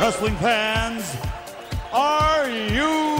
Wrestling fans, are you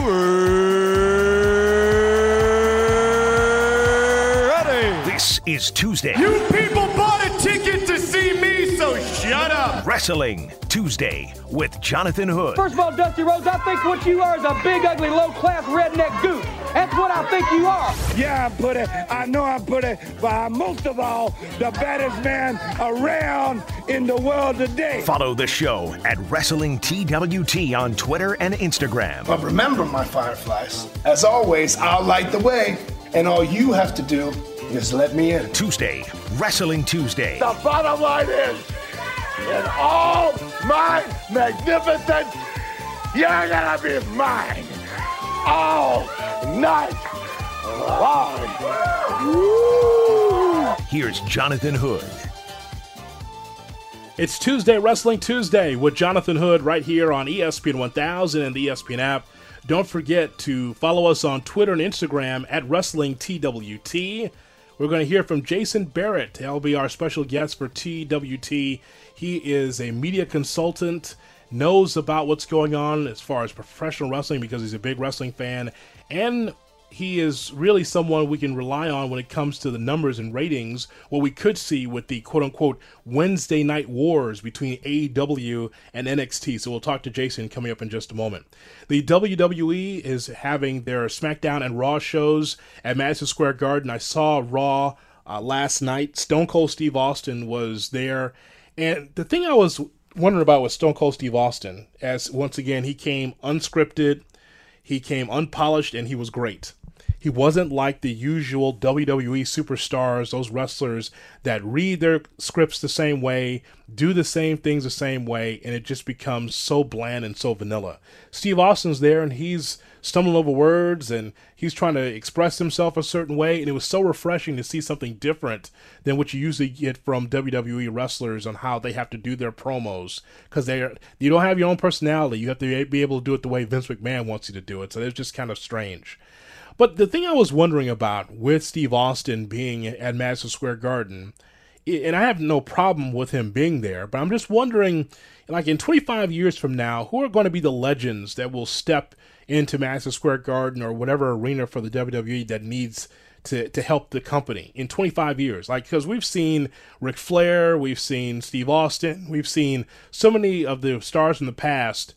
ready? This is Tuesday. You people bought a ticket to see me, so shut up. Wrestling Tuesday with Jonathan Hood. First of all, Dusty Rhodes, I think what you are is a big, ugly, low-class redneck goose. That's what I think you are. Yeah, I'm pretty. I know I'm pretty, but I'm most of all the baddest man around in the world today. Follow the show at Wrestling TWT on Twitter and Instagram. But remember, my fireflies, as always, I'll light the way, and all you have to do is let me in. Tuesday, Wrestling Tuesday. The bottom line is, in all my magnificence, you're gonna be mine all night long. Woo! Here's Jonathan Hood. It's Tuesday, Wrestling Tuesday with Jonathan Hood right here on ESPN 1000 and the ESPN app. Don't forget to follow us on Twitter and Instagram at Wrestling TWT. We're going to hear from Jason Barrett. He'll be our special guest for TWT. He is a media consultant, knows about what's going on as far as professional wrestling because he's a big wrestling fan, and he is really someone we can rely on when it comes to the numbers and ratings. What we could see with the quote unquote Wednesday night wars between AEW and NXT. So we'll talk to Jason coming up in just a moment. The WWE is having their SmackDown and Raw shows at Madison Square Garden. I saw Raw uh, last night. Stone Cold Steve Austin was there. And the thing I was wondering about with Stone Cold Steve Austin, as once again, he came unscripted, he came unpolished, and he was great. He wasn't like the usual WWE superstars, those wrestlers that read their scripts the same way, do the same things the same way, and it just becomes so bland and so vanilla. Steve Austin's there and he's stumbling over words and he's trying to express himself a certain way, and it was so refreshing to see something different than what you usually get from WWE wrestlers on how they have to do their promos because they are you don't have your own personality. You have to be able to do it the way Vince McMahon wants you to do it. So it's just kind of strange. But the thing I was wondering about with Steve Austin being at Madison Square Garden, and I have no problem with him being there, but I'm just wondering, like in 25 years from now, who are going to be the legends that will step into Madison Square Garden or whatever arena for the WWE that needs to, to help the company in 25 years? Like, because we've seen Ric Flair, we've seen Steve Austin, we've seen so many of the stars in the past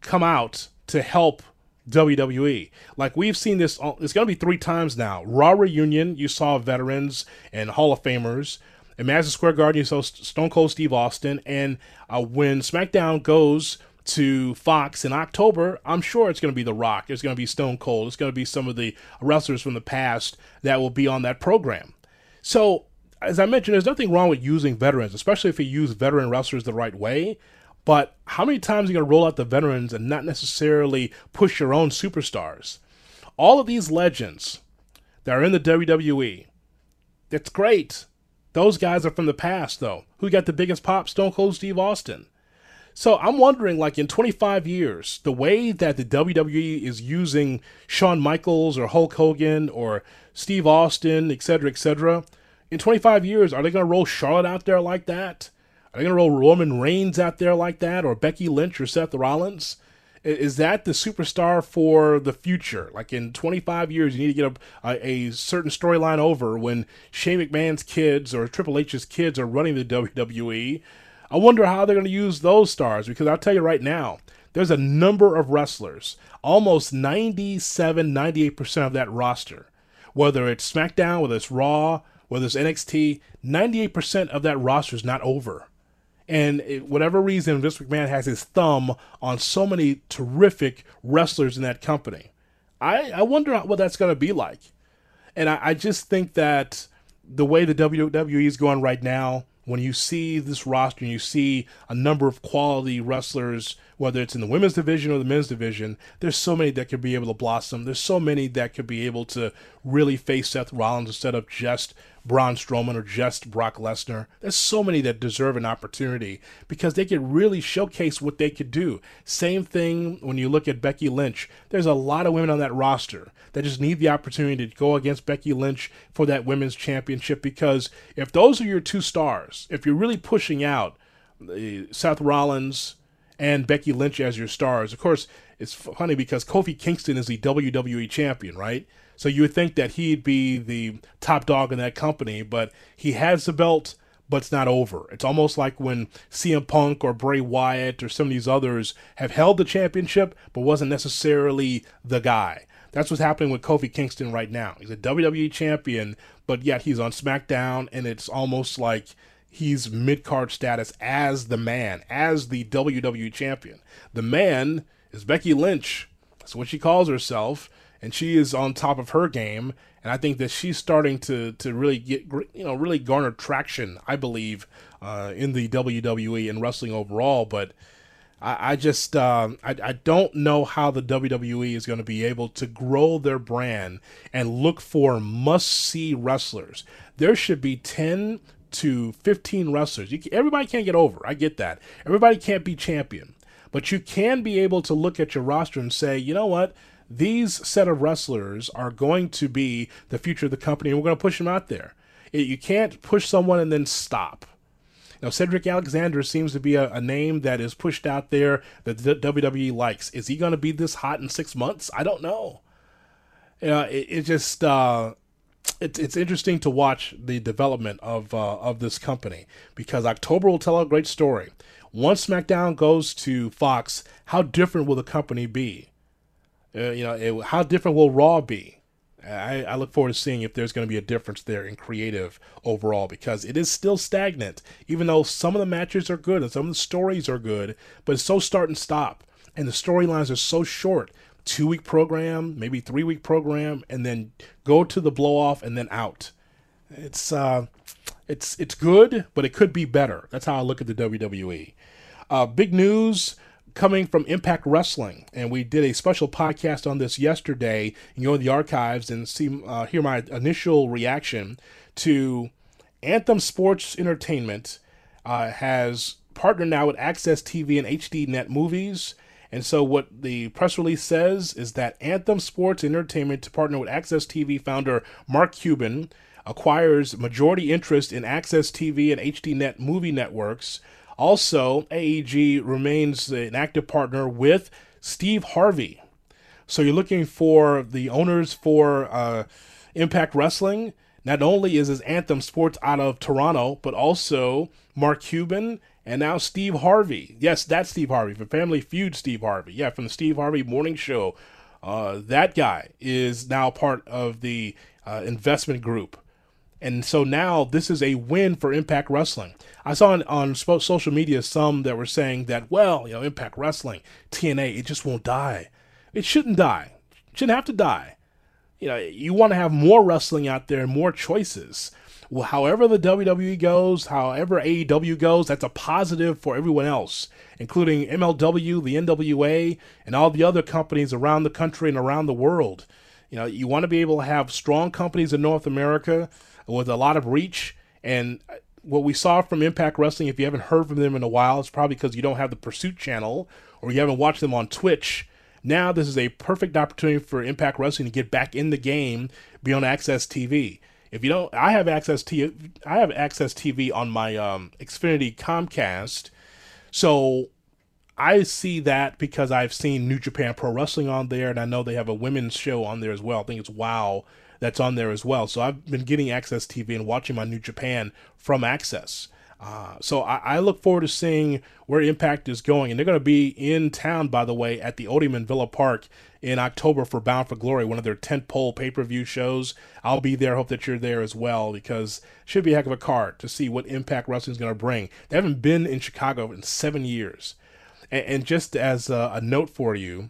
come out to help WWE. Like we've seen this, it's going to be three times now. Raw reunion, you saw veterans and Hall of Famers. At Madison Square Garden, you saw Stone Cold Steve Austin. And uh, when SmackDown goes to Fox in October, I'm sure it's going to be The Rock. It's going to be Stone Cold. It's going to be some of the wrestlers from the past that will be on that program. So, as I mentioned, there's nothing wrong with using veterans, especially if you use veteran wrestlers the right way. But how many times are you going to roll out the veterans and not necessarily push your own superstars? All of these legends that are in the WWE, that's great. Those guys are from the past, though. Who got the biggest pop? Stone Cold Steve Austin. So I'm wondering, like in 25 years, the way that the WWE is using Shawn Michaels or Hulk Hogan or Steve Austin, etc., etc., in 25 years, are they going to roll Charlotte out there like that? Are they going to roll Roman Reigns out there like that, or Becky Lynch or Seth Rollins? Is that the superstar for the future? Like in 25 years, you need to get a, a, certain storyline over when Shane McMahon's kids or Triple H's kids are running the WWE. I wonder how they're going to use those stars because I'll tell you right now, there's a number of wrestlers, almost 97, 98% of that roster, whether it's SmackDown, whether it's Raw, whether it's NXT, 98% of that roster is not over. And it, whatever reason, Vince McMahon has his thumb on so many terrific wrestlers in that company. I, I wonder what that's going to be like. And I, I just think that the way the WWE is going right now, when you see this roster and you see a number of quality wrestlers, whether it's in the women's division or the men's division, there's so many that could be able to blossom. There's so many that could be able to really face Seth Rollins instead of just Braun Strowman or just Brock Lesnar. There's so many that deserve an opportunity because they could really showcase what they could do. Same thing when you look at Becky Lynch. There's a lot of women on that roster that just need the opportunity to go against Becky Lynch for that women's championship because if those are your two stars, if you're really pushing out uh, Seth Rollins and Becky Lynch as your stars. Of course, it's funny because Kofi Kingston is the WWE champion, right? So you would think that he'd be the top dog in that company, but he has the belt, but it's not over. It's almost like when CM Punk or Bray Wyatt or some of these others have held the championship, but wasn't necessarily the guy. That's what's happening with Kofi Kingston right now. He's a WWE champion, but yet he's on SmackDown, and it's almost like he's mid card status as the man, as the WWE champion. The man is Becky Lynch. That's what she calls herself, and she is on top of her game. And I think that she's starting to to really get you know really garner traction. I believe uh, in the WWE and wrestling overall, but. I, I just um, I, I don't know how the WWE is going to be able to grow their brand and look for must see wrestlers. There should be ten to 15 wrestlers. Everybody can't get over. I get that. Everybody can't be champion. But you can be able to look at your roster and say, you know what? These set of wrestlers are going to be the future of the company, and we're going to push them out there. You can't push someone and then stop. Now, Cedric Alexander seems to be a, a, name that is pushed out there that the WWE likes. Is he going to be this hot in six months? I don't know. Know, it, it just uh, it's it's interesting to watch the development of uh, of this company because October will tell a great story. Once SmackDown goes to Fox, how different will the company be? Uh, you know, it, how different will Raw be? I, I, look forward to seeing if there's going to be a difference there in creative overall because it is still stagnant. Even though some of the matches are good and some of the stories are good, but it's so start and stop, and the storylines are so short. Two week program, maybe three week program, and then go to the blow off and then out. It's uh, it's it's good, but it could be better. That's how I look at the WWE. Uh, big news coming from Impact Wrestling, and we did a special podcast on this yesterday. You can in the archives and see uh, hear my initial reaction to Anthem Sports Entertainment uh, has partnered now with AXS TV and HDNet Movies. And so, what the press release says is that Anthem Sports Entertainment, to partner with AXS TV founder Mark Cuban, acquires majority interest in AXS TV and HDNet movie networks also, AEG remains an active partner with Steve Harvey. So you're looking for the owners for uh, Impact Wrestling. Not only is his Anthem Sports out of Toronto, but also Mark Cuban and now Steve Harvey. Yes, that's Steve Harvey from Family Feud. Steve Harvey, yeah, from the Steve Harvey Morning Show. Uh, that guy is now part of the uh, investment group and so now this is a win for Impact Wrestling. I saw on, on social media some that were saying that, well, you know, Impact Wrestling, TNA, it just won't die. It shouldn't die. It shouldn't have to die. You know, you want to have more wrestling out there, and more choices. Well, however the WWE goes, however AEW goes, that's a positive for everyone else, including MLW, the NWA, and all the other companies around the country and around the world. You know, you want to be able to have strong companies in North America with a lot of reach. And what we saw from Impact Wrestling, if you haven't heard from them in a while, it's probably because you don't have the Pursuit channel or you haven't watched them on Twitch. Now, this is a perfect opportunity for Impact Wrestling to get back in the game be on AXS TV. If you don't, I have AXS TV. I have AXS TV on my um, Xfinity Comcast, so I see that because I've seen New Japan Pro Wrestling on there, and I know they have a women's show on there as well. I think it's Wow that's on there as well. So I've been getting AXS TV and watching my New Japan from AXS. Uh, so I, I, look forward to seeing where Impact is going, and they're going to be in town, by the way, at the Odeum Villa Park in October for Bound for Glory, one of their tentpole pay-per-view shows. I'll be there. Hope that you're there as well because it should be a heck of a card to see what Impact Wrestling is going to bring. They haven't been in Chicago in seven years, and, and just as a, a note for you,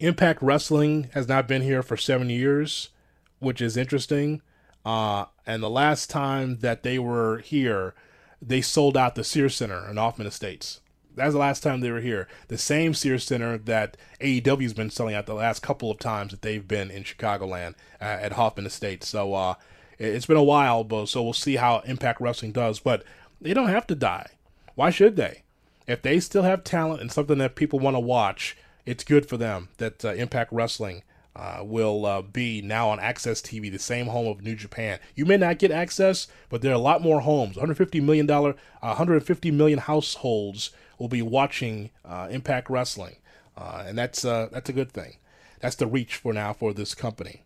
Impact Wrestling has not been here for seven years, which is interesting. Uh, and the last time that they were here, they sold out the Sears Center in Hoffman Estates. That's the last time they were here. The same Sears Center that AEW's been selling out the last couple of times that they've been in Chicagoland uh, at Hoffman Estates. So uh, it's been a while, but so we'll see how Impact Wrestling does. But they don't have to die. Why should they? If they still have talent and something that people want to watch, it's good for them that uh, Impact Wrestling uh, will uh, be now on AXS TV, the same home of New Japan. You may not get access, but there are a lot more homes. 150 million dollar, uh, 150 million households will be watching uh, Impact Wrestling, uh, and that's that's a good thing. That's the reach for now for this company.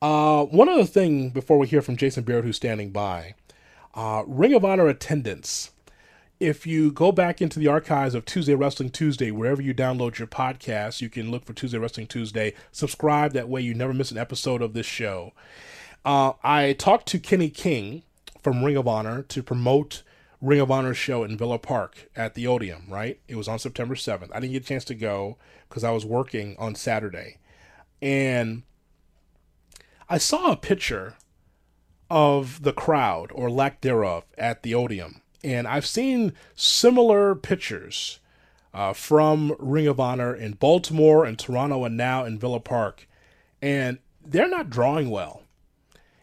One other thing before we hear from Jason Barrett, who's standing by, Ring of Honor attendance. If you go back into the archives of Tuesday Wrestling Tuesday, wherever you download your podcast, you can look for Tuesday Wrestling Tuesday. Subscribe that way you never miss an episode of this show. Uh, I talked to Kenny King from Ring of Honor to promote Ring of Honor show in Villa Park at the Odeum, right? It was on September 7th. I didn't get a chance to go because I was working on Saturday. And I saw a picture of the crowd or lack thereof at the Odeum. And I've seen similar pictures uh, from Ring of Honor in Baltimore and Toronto and now in Villa Park. And they're not drawing well.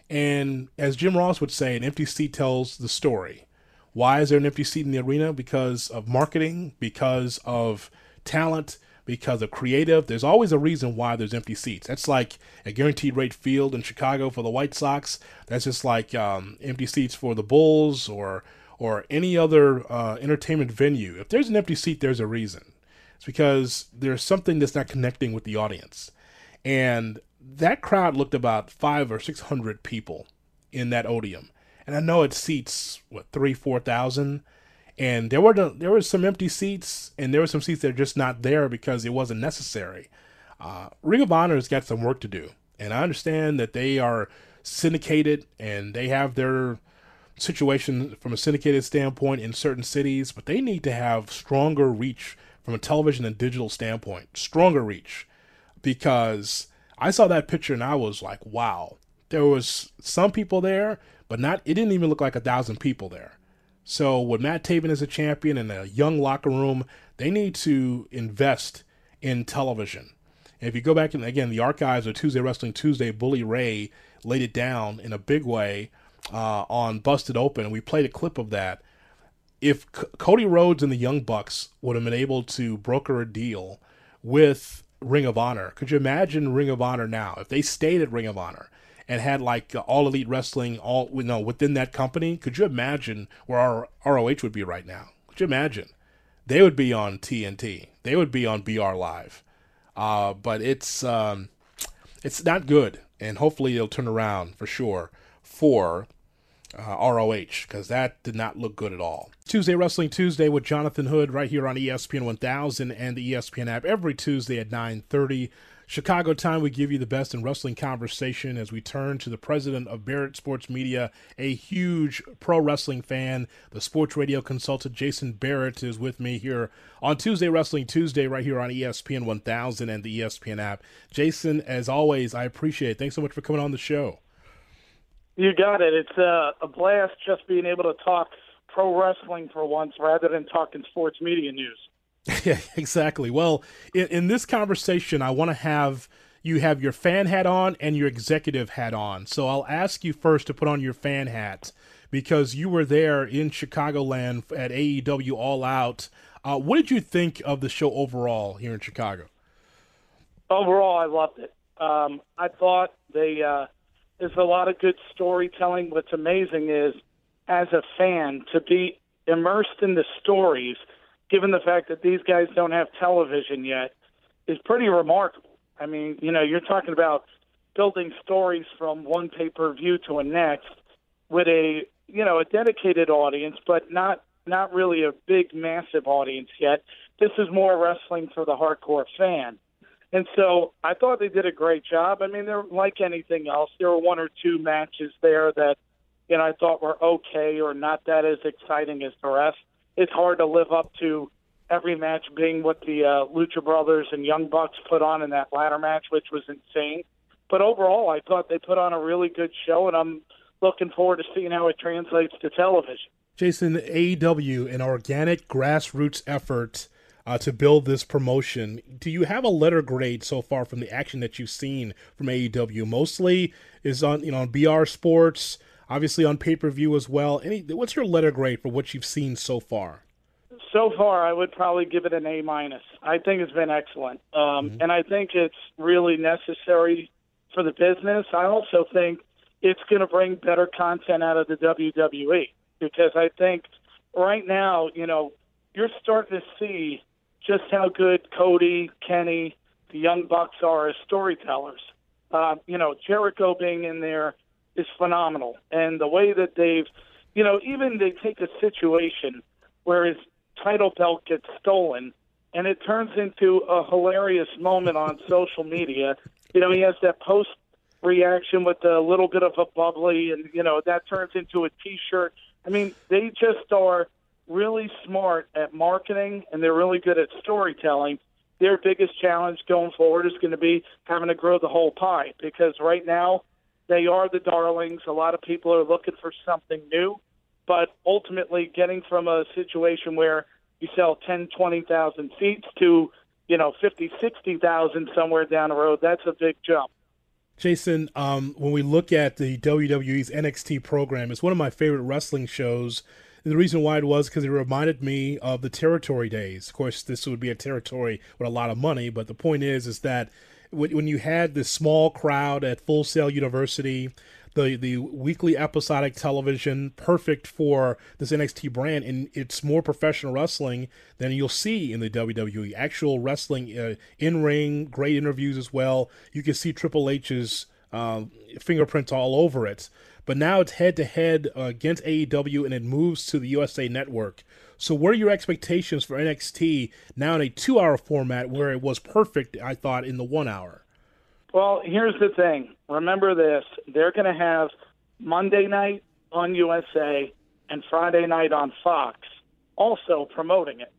And as Jim Ross would say, an empty seat tells the story. Why is there an empty seat in the arena? Because of marketing, because of talent, because of creative. There's always a reason why there's empty seats. That's like a guaranteed rate field in Chicago for the White Sox. That's just like um, empty seats for the Bulls or or any other uh, entertainment venue. If there's an empty seat, there's a reason. It's because there's something that's not connecting with the audience. And that crowd looked about five or six hundred people in that Odeum. And I know it seats what three, four thousand and there were the, there were some empty seats, and there were some seats that are just not there because it wasn't necessary. Uh, Ring of Honor has got some work to do, and I understand that they are syndicated and they have their situation from a syndicated standpoint in certain cities, but they need to have stronger reach from a television and digital standpoint, stronger reach, because I saw that picture and I was like, wow, there was some people there, but not. It didn't even look like a thousand people there. So with Matt Taven as a champion and a young locker room, they need to invest in television. And if you go back and again, the archives of Tuesday Wrestling Tuesday, Bully Ray laid it down in a big way uh, on Busted Open. We played a clip of that. If C- Cody Rhodes and the Young Bucks would have been able to broker a deal with Ring of Honor, could you imagine Ring of Honor now? If they stayed at Ring of Honor, and had like uh, all elite wrestling all you know within that company, could you imagine where our ROH would be right now? Could you imagine? They would be on TNT. They would be on BR Live. Uh, but it's um, it's not good, and hopefully it'll turn around for sure for uh, ROH because that did not look good at all. Tuesday Wrestling Tuesday with Jonathan Hood right here on ESPN 1000 and the ESPN app every Tuesday at 9:30. Chicago time, we give you the best in wrestling conversation as we turn to the president of Barrett Sports Media, a huge pro wrestling fan. The sports radio consultant Jason Barrett is with me here on Tuesday Wrestling Tuesday, right here on ESPN 1000 and the ESPN app. Jason, as always, I appreciate it. Thanks so much for coming on the show. You got it. It's uh, a blast just being able to talk pro wrestling for once rather than talking sports media news. Yeah, exactly. Well, in, in this conversation, I want to have you have your fan hat on and your executive hat on. So I'll ask you first to put on your fan hat because you were there in Chicagoland at AEW All Out. Uh, what did you think of the show overall here in Chicago? Overall, I loved it. Um, I thought they uh, there's a lot of good storytelling. What's amazing is, as a fan, to be immersed in the stories – given the fact that these guys don't have television yet, is pretty remarkable. I mean, you know, you're talking about building stories from one pay per view to a next with a you know a dedicated audience, but not not really a big massive audience yet. This is more wrestling for the hardcore fan. And so I thought they did a great job. I mean, they're like anything else. There were one or two matches there that, you know, I thought were okay or not that as exciting as the rest it's hard to live up to every match being what the uh, Lucha Brothers and Young Bucks put on in that ladder match, which was insane. But overall, I thought they put on a really good show, and I'm looking forward to seeing how it translates to television. Jason, AEW, an organic grassroots effort uh, to build this promotion. Do you have a letter grade so far from the action that you've seen from AEW? Mostly is on you know on BR Sports obviously on pay per view as well. Any what's your letter grade for what you've seen so far? So far, I would probably give it an A minus. I think it's been excellent, um, mm-hmm. and I think it's really necessary for the business. I also think it's going to bring better content out of the WWE because I think right now, you know, you're starting to see just how good Cody, Kenny, the Young Bucks are as storytellers. Uh, you know, Jericho being in there is phenomenal, and the way that they've, you know, even they take a situation where his title belt gets stolen, and it turns into a hilarious moment on social media. You know, he has that post reaction with a little bit of a bubbly, and you know that turns into a T-shirt. I mean, they just are really smart at marketing, and they're really good at storytelling. Their biggest challenge going forward is going to be having to grow the whole pie because right now they are the darlings. A lot of people are looking for something new, but ultimately getting from a situation where you sell 10, 20,000 seats to, you know, 50, 60,000 somewhere down the road, that's a big jump. Jason, um, when we look at the WWE's NXT program, it's one of my favorite wrestling shows. And the reason why it was because it reminded me of the territory days. Of course, this would be a territory with a lot of money, but the point is, is that when you had this small crowd at Full Sail University, the the weekly episodic television, perfect for this NXT brand, and it's more professional wrestling than you'll see in the WWE. Actual wrestling, uh, in ring, great interviews as well. You can see Triple H's uh, fingerprints all over it. But now it's head to head against AEW, and it moves to the USA Network. So, what are your expectations for NXT now in a two hour format where it was perfect, I thought, in the one hour? Well, here's the thing. Remember this: they're going to have Monday night on USA and Friday night on Fox, also promoting it.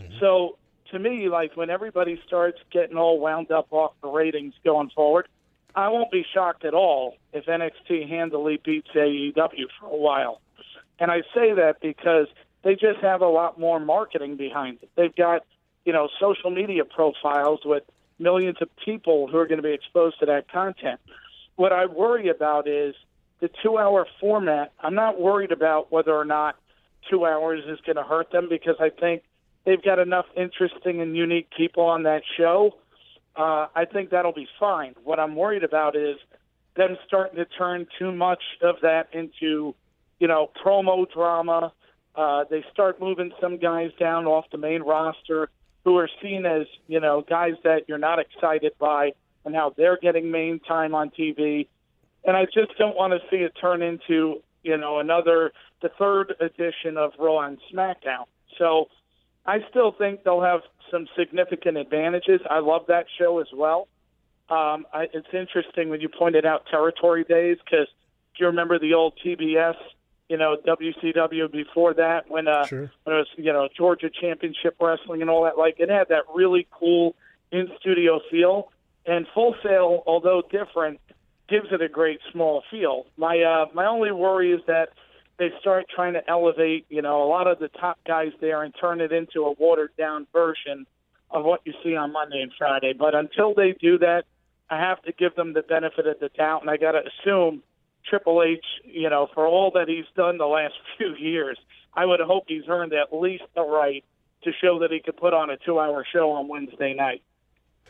Mm-hmm. So, to me, like when everybody starts getting all wound up off the ratings going forward, I won't be shocked at all if NXT handily beats AEW for a while. And I say that because they just have a lot more marketing behind it. They've got, you know, social media profiles with millions of people who are going to be exposed to that content. What I worry about is the two hour format. I'm not worried about whether or not two hours is going to hurt them because I think they've got enough interesting and unique people on that show. Uh, I think that'll be fine. What I'm worried about is them starting to turn too much of that into, you know, promo drama. Uh, they start moving some guys down off the main roster who are seen as you know guys that you're not excited by and how they're getting main time on TV. And I just don't want to see it turn into you know another the third edition of Raw and SmackDown. So I still think they'll have some significant advantages. I love that show as well. Um, I, it's interesting when you pointed out territory days because do you remember the old TBS you know WCW before that when uh sure. when it was you know Georgia Championship Wrestling and all that like it had that really cool in studio feel and Full Sail although different gives it a great small feel. My uh my only worry is that they start trying to elevate you know a lot of the top guys there and turn it into a watered down version of what you see on Monday and Friday. But until they do that, I have to give them the benefit of the doubt and I got to assume Triple H, you know, for all that he's done the last few years, I would hope he's earned at least the right to show that he could put on a two-hour show on Wednesday night.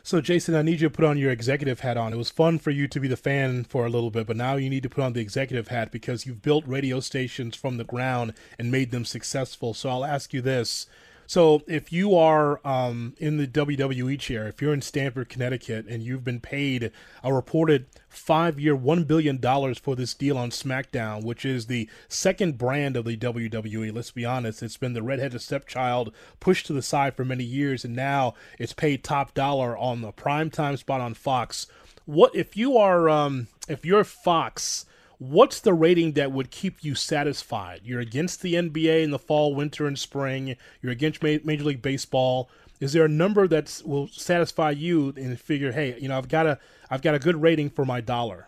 So, Jason, I need you to put on your executive hat on. It was fun for you to be the fan for a little bit, but now you need to put on the executive hat because you've built radio stations from the ground and made them successful. So, I'll ask you this so if you are um, in the WWE chair, if you're in Stamford, Connecticut, and you've been paid a reported five-year, one billion dollars for this deal on SmackDown, which is the second brand of the WWE. Let's be honest, it's been the redheaded stepchild pushed to the side for many years, and now it's paid top dollar on the primetime spot on Fox. What if you are um, if you're Fox? What's the rating that would keep you satisfied? You're against the NBA in the fall, winter, and spring. You're against Major League Baseball. Is there a number that will satisfy you and figure, hey, you know, I've got a, I've got a good rating for my dollar?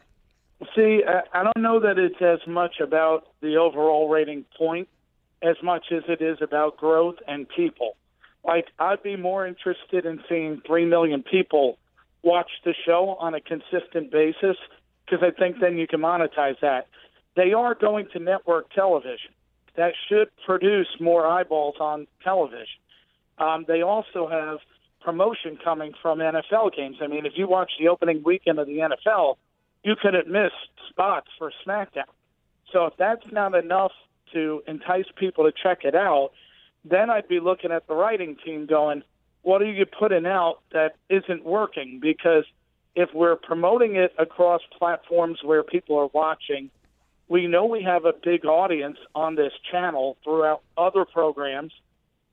See, I don't know that it's as much about the overall rating point as much as it is about growth and people. Like, I'd be more interested in seeing 3 million people watch the show on a consistent basis because I think then you can monetize that. They are going to network television. That should produce more eyeballs on television. Um, they also have promotion coming from NFL games. I mean, if you watch the opening weekend of the NFL, you couldn't miss spots for SmackDown. So if that's not enough to entice people to check it out, then I'd be looking at the writing team going, what are you putting out that isn't working? Because if we're promoting it across platforms where people are watching, we know we have a big audience on this channel throughout other programs.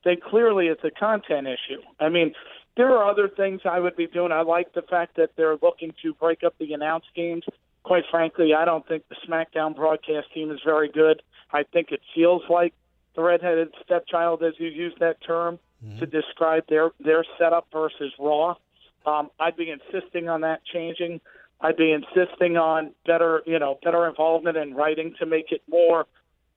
Then clearly it's a content issue. I mean, there are other things I would be doing. I like the fact that they're looking to break up the announce games. Quite frankly, I don't think the SmackDown broadcast team is very good. I think it feels like the redheaded stepchild, as you use that term, mm-hmm. to describe their their setup versus Raw. Um, I'd be insisting on that changing. I'd be insisting on better, you know, better involvement in writing to make it more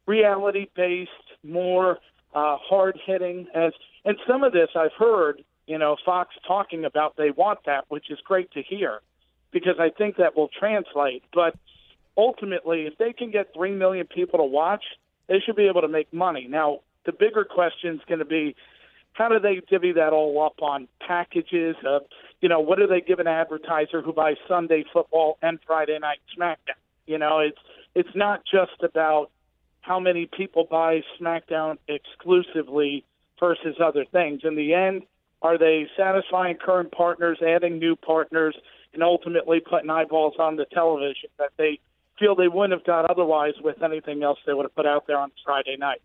reality based, more uh, hard hitting. As and some of this I've heard, you know, Fox talking about they want that, which is great to hear, because I think that will translate. But ultimately, if they can get three million people to watch, they should be able to make money. Now, the bigger question is going to be how do they divvy that all up on packages? Of, you know, what do they give an advertiser who buys Sunday football and Friday night SmackDown? You know, it's it's not just about how many people buy SmackDown exclusively versus other things. In the end, are they satisfying current partners, adding new partners, and ultimately putting eyeballs on the television that they feel they wouldn't have got otherwise with anything else they would have put out there on Friday night?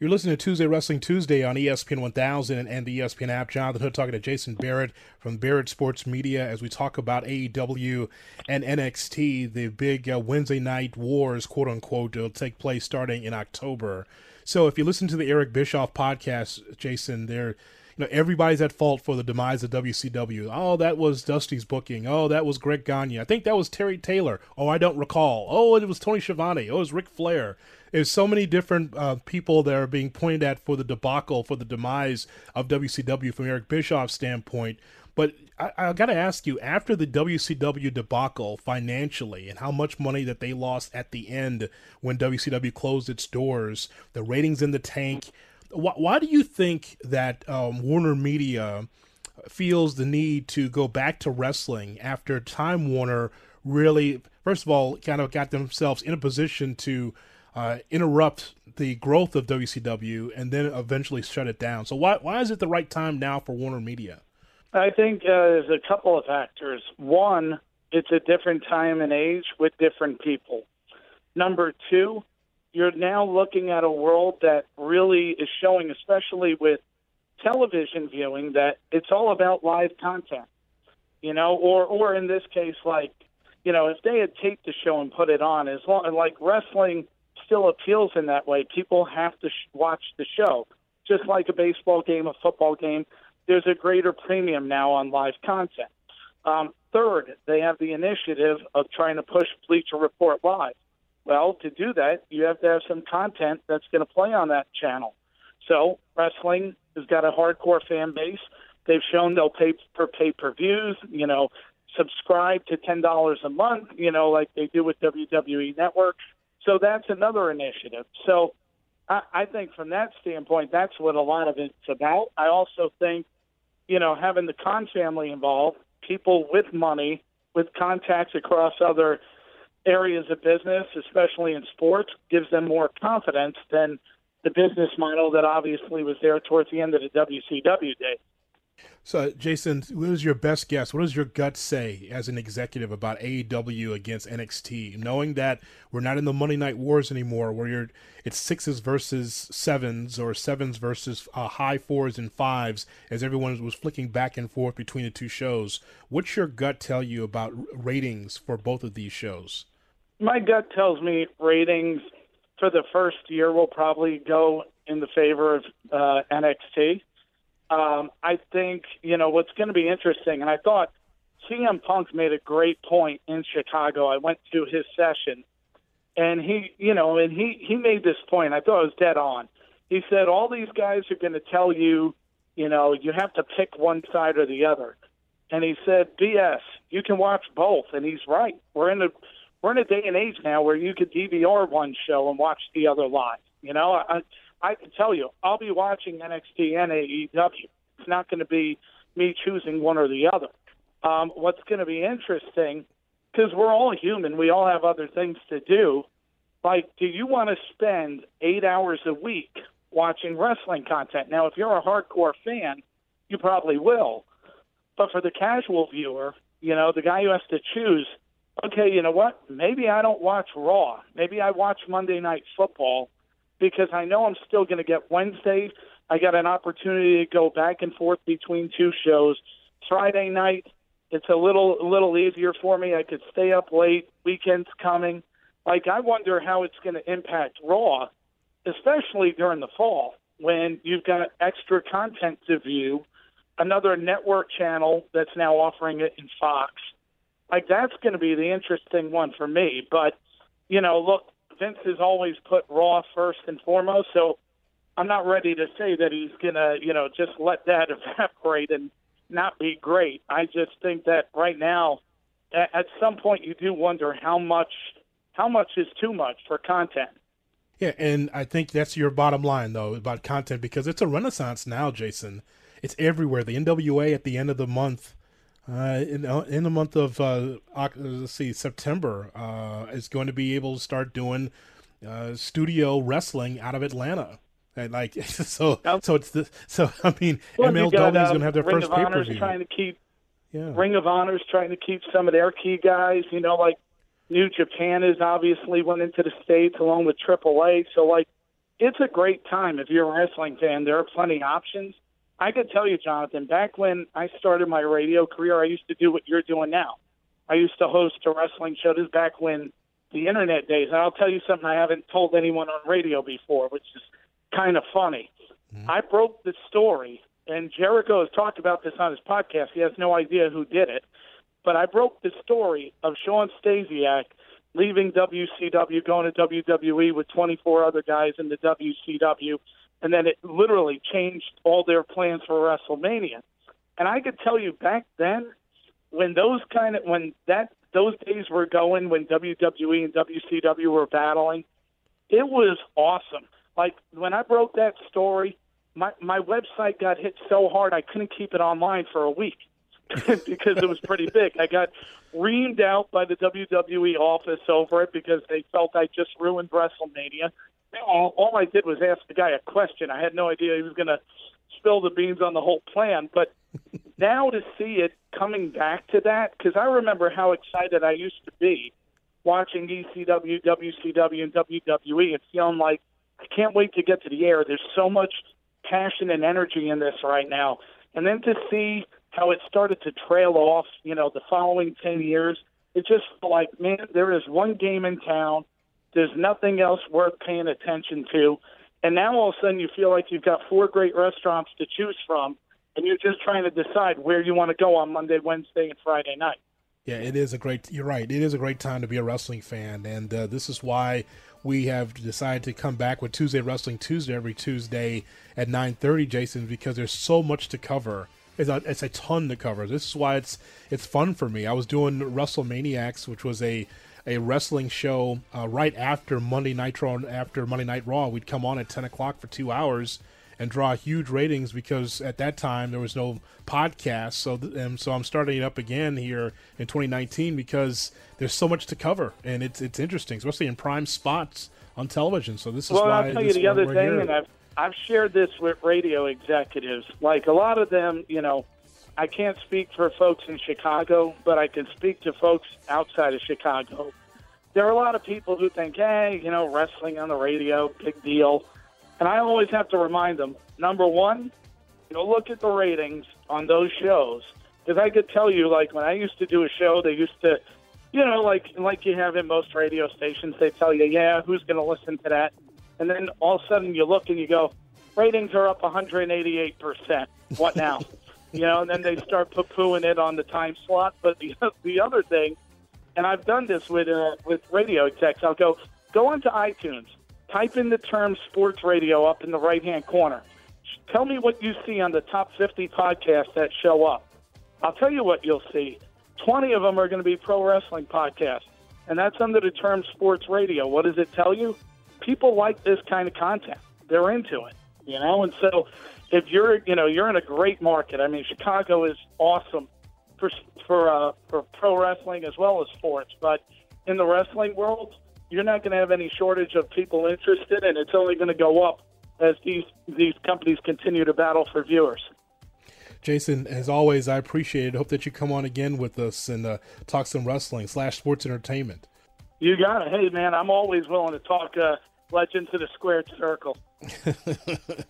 You're listening to Tuesday Wrestling Tuesday on ESPN 1000 and the ESPN app. Jonathan Hood talking to Jason Barrett from Barrett Sports Media as we talk about AEW and NXT, the big uh, Wednesday night wars, quote unquote, will take place starting in October. So if you listen to the Eric Bischoff podcast, Jason, there you know, everybody's at fault for the demise of WCW. Oh, that was Dusty's booking. Oh, that was Greg Gagne. I think that was Terry Taylor. Oh, I don't recall. Oh, it was Tony Schiavone. Oh, it was Ric Flair. There's so many different uh, people that are being pointed at for the debacle, for the demise of WCW from Eric Bischoff's standpoint. But I, I got to ask you, after the WCW debacle financially and how much money that they lost at the end when WCW closed its doors, the ratings in the tank, why, why do you think that um, Warner Media feels the need to go back to wrestling after Time Warner really, first of all, kind of got themselves in a position to uh, interrupt the growth of WCW and then eventually shut it down. So why why is it the right time now for Warner Media? I think uh, there's a couple of factors. One, it's a different time and age with different people. Number two, you're now looking at a world that really is showing, especially with television viewing, that it's all about live content. You know, or or in this case, like, you know, if they had taped the show and put it on, as long like wrestling still appeals in that way. People have to sh- watch the show, just like a baseball game, a football game. There's a greater premium now on live content. Um, third, they have the initiative of trying to push Bleacher Report live. Well, to do that, you have to have some content that's going to play on that channel. So, wrestling has got a hardcore fan base. They've shown they'll pay for pay per views. You know, subscribe to ten dollars a month. You know, like they do with WWE Network. So that's another initiative. So I, I think from that standpoint, that's what a lot of it's about. I also think, you know, having the Khan family involved, people with money, with contacts across other areas of business, especially in sports, gives them more confidence than the business model that obviously was there towards the end of the WCW days. So, Jason, what is your best guess? What does your gut say as an executive about AEW against NXT, knowing that we're not in the Monday Night Wars anymore, where you're it's sixes versus sevens or sevens versus uh, high fours and fives, as everyone was flicking back and forth between the two shows. What's your gut tell you about ratings for both of these shows? My gut tells me ratings for the first year will probably go in the favor of uh, NXT um, I think you know what's going to be interesting, and I thought CM Punk made a great point in Chicago. I went to his session, and he, you know, and he he made this point. I thought it was dead on. He said all these guys are going to tell you, you know, you have to pick one side or the other, and he said BS. You can watch both, and he's right. We're in a we're in a day and age now where you could DVR one show and watch the other live. You know, I I can tell you, I'll be watching NXT and AEW. It's not going to be me choosing one or the other. Um, what's going to be interesting, because we're all human, we all have other things to do. Like, do you want to spend eight hours a week watching wrestling content. Now, if you're a hardcore fan, you probably will. But for the casual viewer, you know, the guy who has to choose, okay, you know what? Maybe I don't watch Raw. Maybe I watch Monday Night Football because I know I'm still going to get Wednesday. I got an opportunity to go back and forth between two shows. Friday night, it's a little a little easier for me. I could stay up late. Weekends coming. Like I wonder how it's going to impact Raw, especially during the fall when you've got extra content to view, another network channel that's now offering it in Fox. Like that's going to be the interesting one for me. But you know, look, Vince has always put Raw first and foremost, so I'm not ready to say that he's to, you know, just let that evaporate and not be great. I just think that right now, at some point, you do wonder how much how much is too much for content. Yeah, and I think that's your bottom line though about content because it's a renaissance now, Jason. It's everywhere. The NWA at the end of the month, uh, in uh, in the month of uh, let's see September, uh, is going to be able to start doing uh, studio wrestling out of Atlanta. And like so, so it's the so I mean well, MLW got, is going to have their Ring first pay per view. Trying to keep, yeah. Ring of Honor's trying to keep some of their key guys. You know, like New Japan is obviously went into the states along with AAA. So like, it's a great time if you're a wrestling fan. There are plenty of options. I could tell you, Jonathan, back when I started my radio career, I used to do what you're doing now. I used to host a wrestling show. This back when the internet days. And I'll tell you something I haven't told anyone on radio before, which is kind of funny. Mm-hmm. I broke the story, and Jericho has talked about this on his podcast. He has no idea who did it. But I broke the story of Shawn Stasiak leaving WCW, going to WWE with 24 other guys in the WCW, and then it literally changed all their plans for WrestleMania. And I could tell you back then, when those kind of when that those days were going, when WWE and WCW were battling, it was awesome. Like when I broke that story, my my website got hit so hard I couldn't keep it online for a week. because it was pretty big. I got reamed out by the WWE office over it because they felt I just ruined WrestleMania. All, all I did was ask the guy a question. I had no idea he was going to spill the beans on the whole plan. But now to see it coming back to that, because I remember how excited I used to be watching ECW, WCW, and WWE and feeling like I can't wait to get to the air. There's so much passion and energy in this right now. And then to see how it started to trail off, you know, the following 10 years. It just like, man, there is one game in town. There's nothing else worth paying attention to. And now all of a sudden you feel like you've got four great restaurants to choose from, and you're just trying to decide where you want to go on Monday, Wednesday, and Friday night. Yeah, it is a great. You're right. It is a great time to be a wrestling fan, and uh, this is why we have decided to come back with Tuesday Wrestling Tuesday every Tuesday at 9:30, Jason, because there's so much to cover it's a, it's a ton to cover. This is why it's it's fun for me. I was doing WrestleManiacs, which was a a wrestling show uh, right after Monday Nitro and after Monday Night Raw. We'd come on at ten o'clock for two hours and draw huge ratings because at that time there was no podcast. So and so I'm starting it up again here in 2019 because there's so much to cover and it's it's interesting, especially in prime spots on television. So this is well, why. I'll tell you the other thing, here. and I've I've shared this with radio executives. Like a lot of them, you know, I can't speak for folks in Chicago, but I can speak to folks outside of Chicago. There are a lot of people who think, hey, you know, wrestling on the radio, big deal. And I always have to remind them number one, go look at the ratings on those shows. Because I could tell you, like, when I used to do a show, they used to, you know, like like you have in most radio stations, they tell you, yeah, who's going to listen to that? and then all of a sudden you look and you go, ratings are up 188 percent. What now? you know, and then they start poo-pooing it on the time slot. But the the other thing, and I've done this with uh, with radio execs, I'll go go onto iTunes, type in the term sports radio up in the right hand corner. Tell me what you see on the top 50 podcasts that show up. I'll tell you what you'll see. 20 of them are going to be pro wrestling podcasts, and that's under the term sports radio. What does it tell you? people like this kind of content. They're into it, you know. And so, if you're, you know, you're in a great market. I mean, Chicago is awesome for for uh, for pro wrestling as well as sports. But in the wrestling world, you're not going to have any shortage of people interested, and it's only going to go up as these these companies continue to battle for viewers. Jason, as always, I appreciate it. Hope that you come on again with us and uh, talk some wrestling slash sports entertainment. You got it. Hey, man, I'm always willing to talk uh, Legends of the Squared Circle.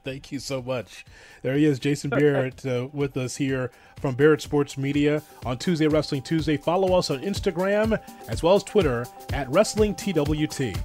Thank you so much. There he is, Jason Barrett, uh, with us here from Barrett Sports Media on Tuesday Wrestling Tuesday. Follow us on Instagram as well as Twitter at Wrestling TWT.